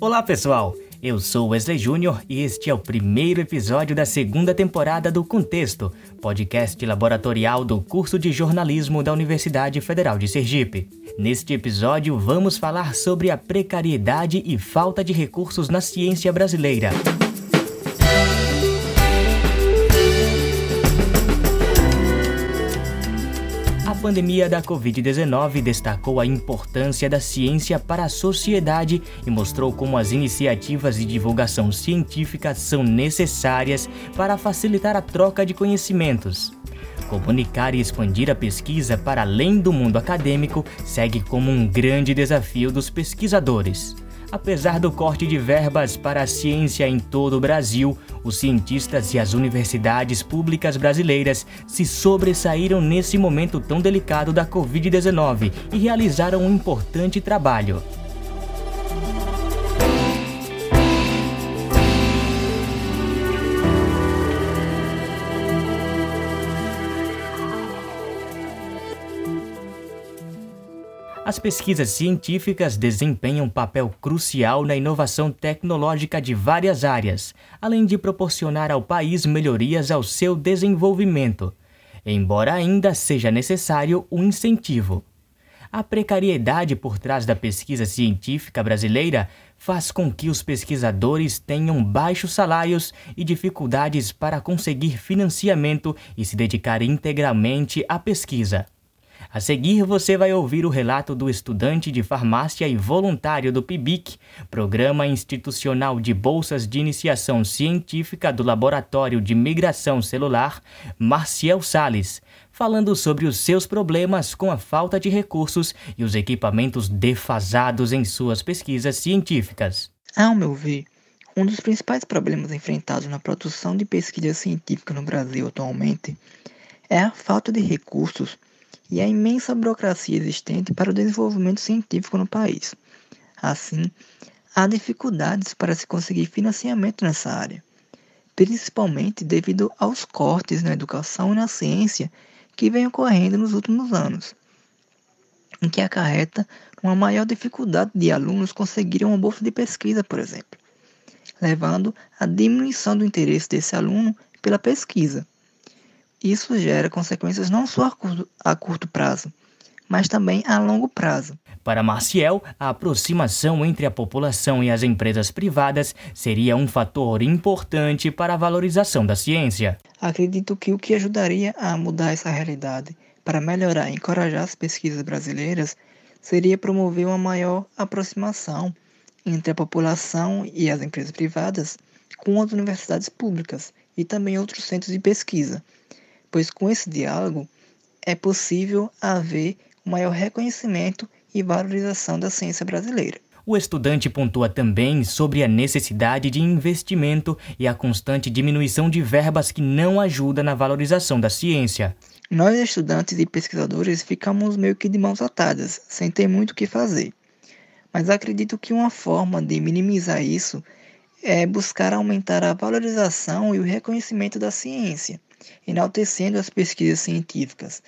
Olá, pessoal! Eu sou Wesley Júnior e este é o primeiro episódio da segunda temporada do Contexto, podcast laboratorial do curso de jornalismo da Universidade Federal de Sergipe. Neste episódio, vamos falar sobre a precariedade e falta de recursos na ciência brasileira. Pandemia da Covid-19 destacou a importância da ciência para a sociedade e mostrou como as iniciativas de divulgação científica são necessárias para facilitar a troca de conhecimentos. Comunicar e expandir a pesquisa para além do mundo acadêmico segue como um grande desafio dos pesquisadores. Apesar do corte de verbas para a ciência em todo o Brasil, os cientistas e as universidades públicas brasileiras se sobressaíram nesse momento tão delicado da Covid-19 e realizaram um importante trabalho. As pesquisas científicas desempenham um papel crucial na inovação tecnológica de várias áreas, além de proporcionar ao país melhorias ao seu desenvolvimento, embora ainda seja necessário um incentivo. A precariedade por trás da pesquisa científica brasileira faz com que os pesquisadores tenham baixos salários e dificuldades para conseguir financiamento e se dedicar integralmente à pesquisa. A seguir, você vai ouvir o relato do estudante de farmácia e voluntário do PIBIC, Programa Institucional de Bolsas de Iniciação Científica do Laboratório de Migração Celular, Marcial Sales, falando sobre os seus problemas com a falta de recursos e os equipamentos defasados em suas pesquisas científicas. Ao meu ver, um dos principais problemas enfrentados na produção de pesquisa científica no Brasil atualmente é a falta de recursos e a imensa burocracia existente para o desenvolvimento científico no país. Assim, há dificuldades para se conseguir financiamento nessa área, principalmente devido aos cortes na educação e na ciência que vem ocorrendo nos últimos anos, em que acarreta uma maior dificuldade de alunos conseguirem uma bolsa de pesquisa, por exemplo, levando à diminuição do interesse desse aluno pela pesquisa isso gera consequências não só a curto, a curto prazo, mas também a longo prazo. Para Marcial, a aproximação entre a população e as empresas privadas seria um fator importante para a valorização da ciência. Acredito que o que ajudaria a mudar essa realidade para melhorar e encorajar as pesquisas brasileiras seria promover uma maior aproximação entre a população e as empresas privadas com as universidades públicas e também outros centros de pesquisa pois com esse diálogo é possível haver um maior reconhecimento e valorização da ciência brasileira. O estudante pontua também sobre a necessidade de investimento e a constante diminuição de verbas que não ajuda na valorização da ciência. Nós, estudantes e pesquisadores, ficamos meio que de mãos atadas, sem ter muito o que fazer. Mas acredito que uma forma de minimizar isso é buscar aumentar a valorização e o reconhecimento da ciência enaltecendo as pesquisas científicas,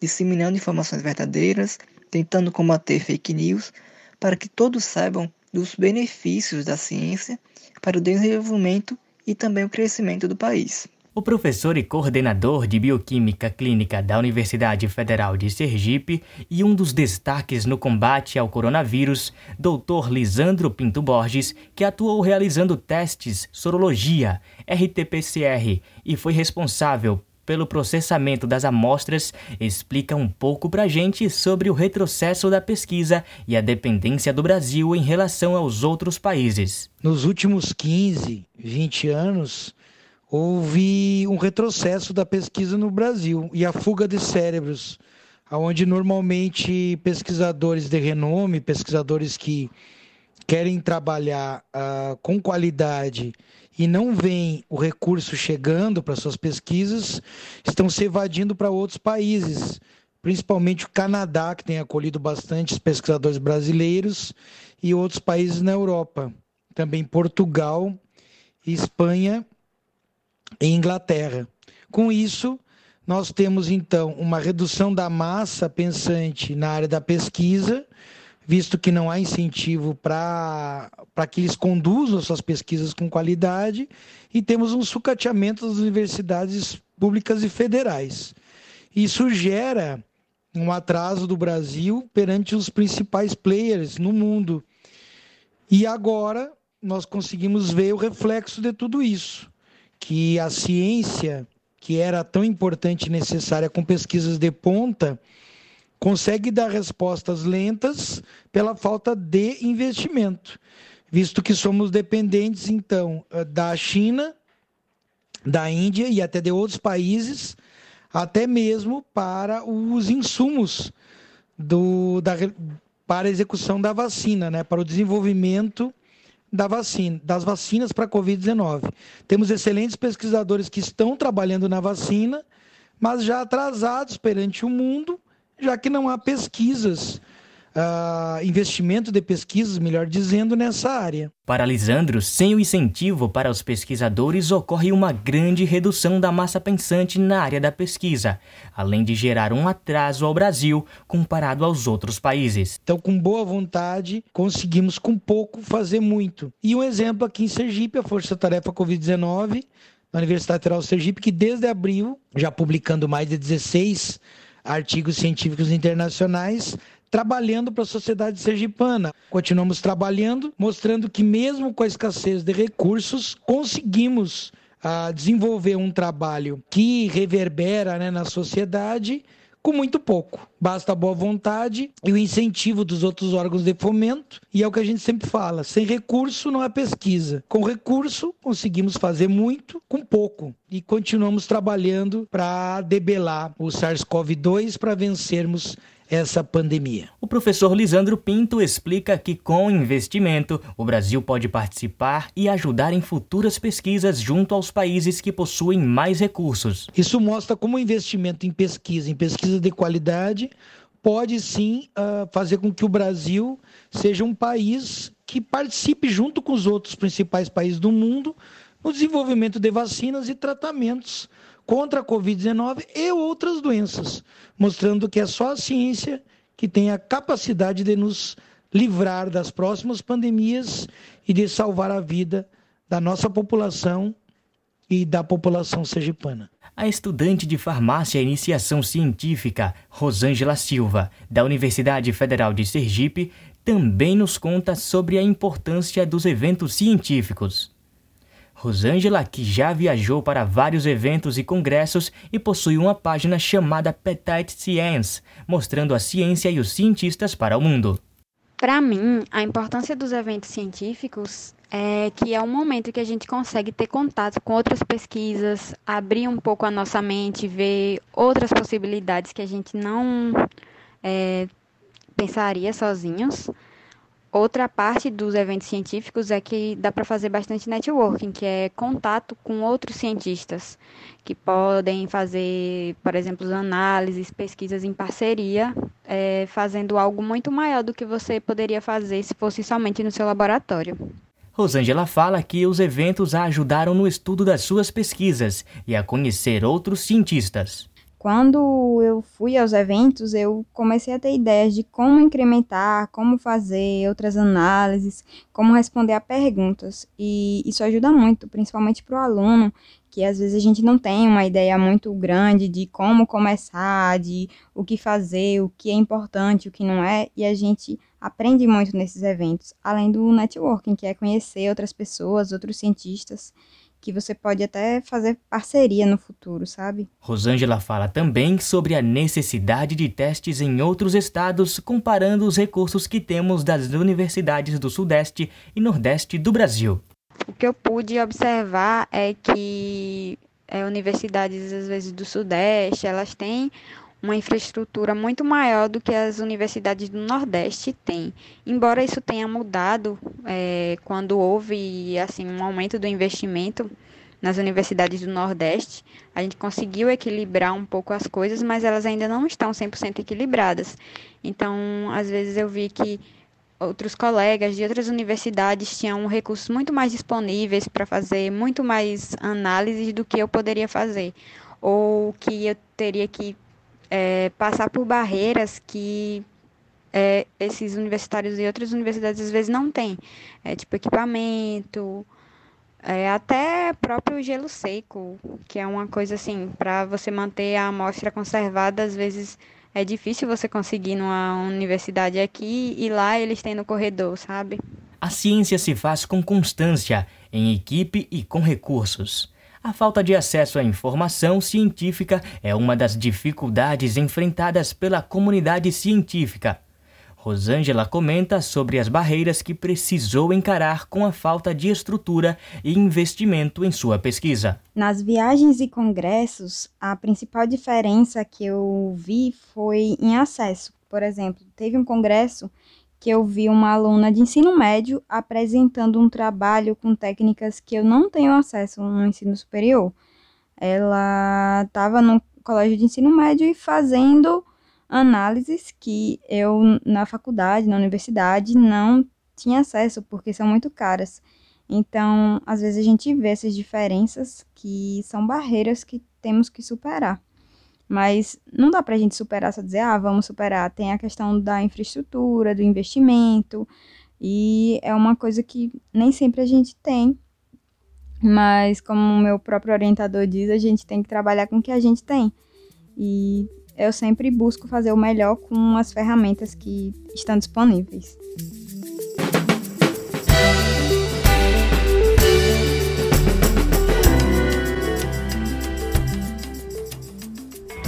disseminando informações verdadeiras, tentando combater fake news, para que todos saibam dos benefícios da ciência para o desenvolvimento e também o crescimento do país. O professor e coordenador de Bioquímica Clínica da Universidade Federal de Sergipe e um dos destaques no combate ao coronavírus, Dr. Lisandro Pinto Borges, que atuou realizando testes sorologia, RT-PCR e foi responsável pelo processamento das amostras, explica um pouco pra gente sobre o retrocesso da pesquisa e a dependência do Brasil em relação aos outros países. Nos últimos 15, 20 anos, houve um retrocesso da pesquisa no Brasil e a fuga de cérebros, onde normalmente pesquisadores de renome, pesquisadores que querem trabalhar uh, com qualidade e não veem o recurso chegando para suas pesquisas, estão se evadindo para outros países, principalmente o Canadá, que tem acolhido bastante pesquisadores brasileiros, e outros países na Europa, também Portugal, Espanha em Inglaterra. Com isso, nós temos então uma redução da massa pensante na área da pesquisa, visto que não há incentivo para que eles conduzam suas pesquisas com qualidade, e temos um sucateamento das universidades públicas e federais. Isso gera um atraso do Brasil perante os principais players no mundo. E agora nós conseguimos ver o reflexo de tudo isso, que a ciência, que era tão importante e necessária com pesquisas de ponta, consegue dar respostas lentas pela falta de investimento, visto que somos dependentes então da China, da Índia e até de outros países até mesmo para os insumos do, da, para a execução da vacina, né, para o desenvolvimento da vacina, das vacinas para a Covid-19. Temos excelentes pesquisadores que estão trabalhando na vacina, mas já atrasados perante o mundo, já que não há pesquisas uh, investimento de pesquisas, melhor dizendo, nessa área. Para Lisandro, sem o incentivo para os pesquisadores, ocorre uma grande redução da massa pensante na área da pesquisa, além de gerar um atraso ao Brasil comparado aos outros países. Então, com boa vontade, conseguimos com pouco fazer muito. E um exemplo aqui em Sergipe, a Força Tarefa Covid-19, na Universidade Federal de Sergipe, que desde abril, já publicando mais de 16 artigos científicos internacionais, trabalhando para a sociedade sergipana. Continuamos trabalhando, mostrando que mesmo com a escassez de recursos, conseguimos ah, desenvolver um trabalho que reverbera né, na sociedade com muito pouco. Basta a boa vontade e o incentivo dos outros órgãos de fomento. E é o que a gente sempre fala: sem recurso não há pesquisa. Com recurso, conseguimos fazer muito com pouco. E continuamos trabalhando para debelar o SARS-CoV-2 para vencermos essa pandemia. O professor Lisandro Pinto explica que, com investimento, o Brasil pode participar e ajudar em futuras pesquisas junto aos países que possuem mais recursos. Isso mostra como o investimento em pesquisa, em pesquisa de qualidade, pode sim uh, fazer com que o Brasil seja um país que participe junto com os outros principais países do mundo no desenvolvimento de vacinas e tratamentos contra a Covid-19 e outras doenças, mostrando que é só a ciência que tem a capacidade de nos livrar das próximas pandemias e de salvar a vida da nossa população e da população sergipana. A estudante de farmácia e iniciação científica Rosângela Silva, da Universidade Federal de Sergipe, também nos conta sobre a importância dos eventos científicos. Rosângela, que já viajou para vários eventos e congressos e possui uma página chamada Petite Science, mostrando a ciência e os cientistas para o mundo. Para mim, a importância dos eventos científicos é que é um momento que a gente consegue ter contato com outras pesquisas, abrir um pouco a nossa mente, ver outras possibilidades que a gente não é, pensaria sozinhos. Outra parte dos eventos científicos é que dá para fazer bastante networking, que é contato com outros cientistas que podem fazer, por exemplo, análises, pesquisas em parceria, é, fazendo algo muito maior do que você poderia fazer se fosse somente no seu laboratório. Rosângela fala que os eventos a ajudaram no estudo das suas pesquisas e a conhecer outros cientistas. Quando eu fui aos eventos, eu comecei a ter ideias de como incrementar, como fazer outras análises, como responder a perguntas. E isso ajuda muito, principalmente para o aluno, que às vezes a gente não tem uma ideia muito grande de como começar, de o que fazer, o que é importante, o que não é, e a gente aprende muito nesses eventos, além do networking, que é conhecer outras pessoas, outros cientistas que você pode até fazer parceria no futuro, sabe? Rosângela fala também sobre a necessidade de testes em outros estados, comparando os recursos que temos das universidades do Sudeste e Nordeste do Brasil. O que eu pude observar é que é, universidades, às vezes, do Sudeste, elas têm uma infraestrutura muito maior do que as universidades do Nordeste têm. Embora isso tenha mudado é, quando houve assim um aumento do investimento nas universidades do Nordeste, a gente conseguiu equilibrar um pouco as coisas, mas elas ainda não estão 100% equilibradas. Então, às vezes eu vi que outros colegas de outras universidades tinham recursos muito mais disponíveis para fazer muito mais análises do que eu poderia fazer, ou que eu teria que é, passar por barreiras que é, esses universitários e outras universidades às vezes não têm. É tipo equipamento, é, até próprio gelo seco, que é uma coisa assim, para você manter a amostra conservada, às vezes é difícil você conseguir numa universidade aqui e lá eles têm no corredor, sabe? A ciência se faz com constância, em equipe e com recursos. A falta de acesso à informação científica é uma das dificuldades enfrentadas pela comunidade científica. Rosângela comenta sobre as barreiras que precisou encarar com a falta de estrutura e investimento em sua pesquisa. Nas viagens e congressos, a principal diferença que eu vi foi em acesso. Por exemplo, teve um congresso que eu vi uma aluna de ensino médio apresentando um trabalho com técnicas que eu não tenho acesso no ensino superior. Ela estava no colégio de ensino médio e fazendo análises que eu, na faculdade, na universidade, não tinha acesso, porque são muito caras. Então, às vezes a gente vê essas diferenças que são barreiras que temos que superar. Mas não dá para a gente superar só dizer, ah, vamos superar. Tem a questão da infraestrutura, do investimento, e é uma coisa que nem sempre a gente tem. Mas, como o meu próprio orientador diz, a gente tem que trabalhar com o que a gente tem. E eu sempre busco fazer o melhor com as ferramentas que estão disponíveis.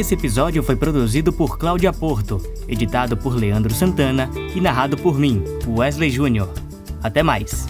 Esse episódio foi produzido por Cláudia Porto, editado por Leandro Santana e narrado por mim, Wesley Júnior. Até mais!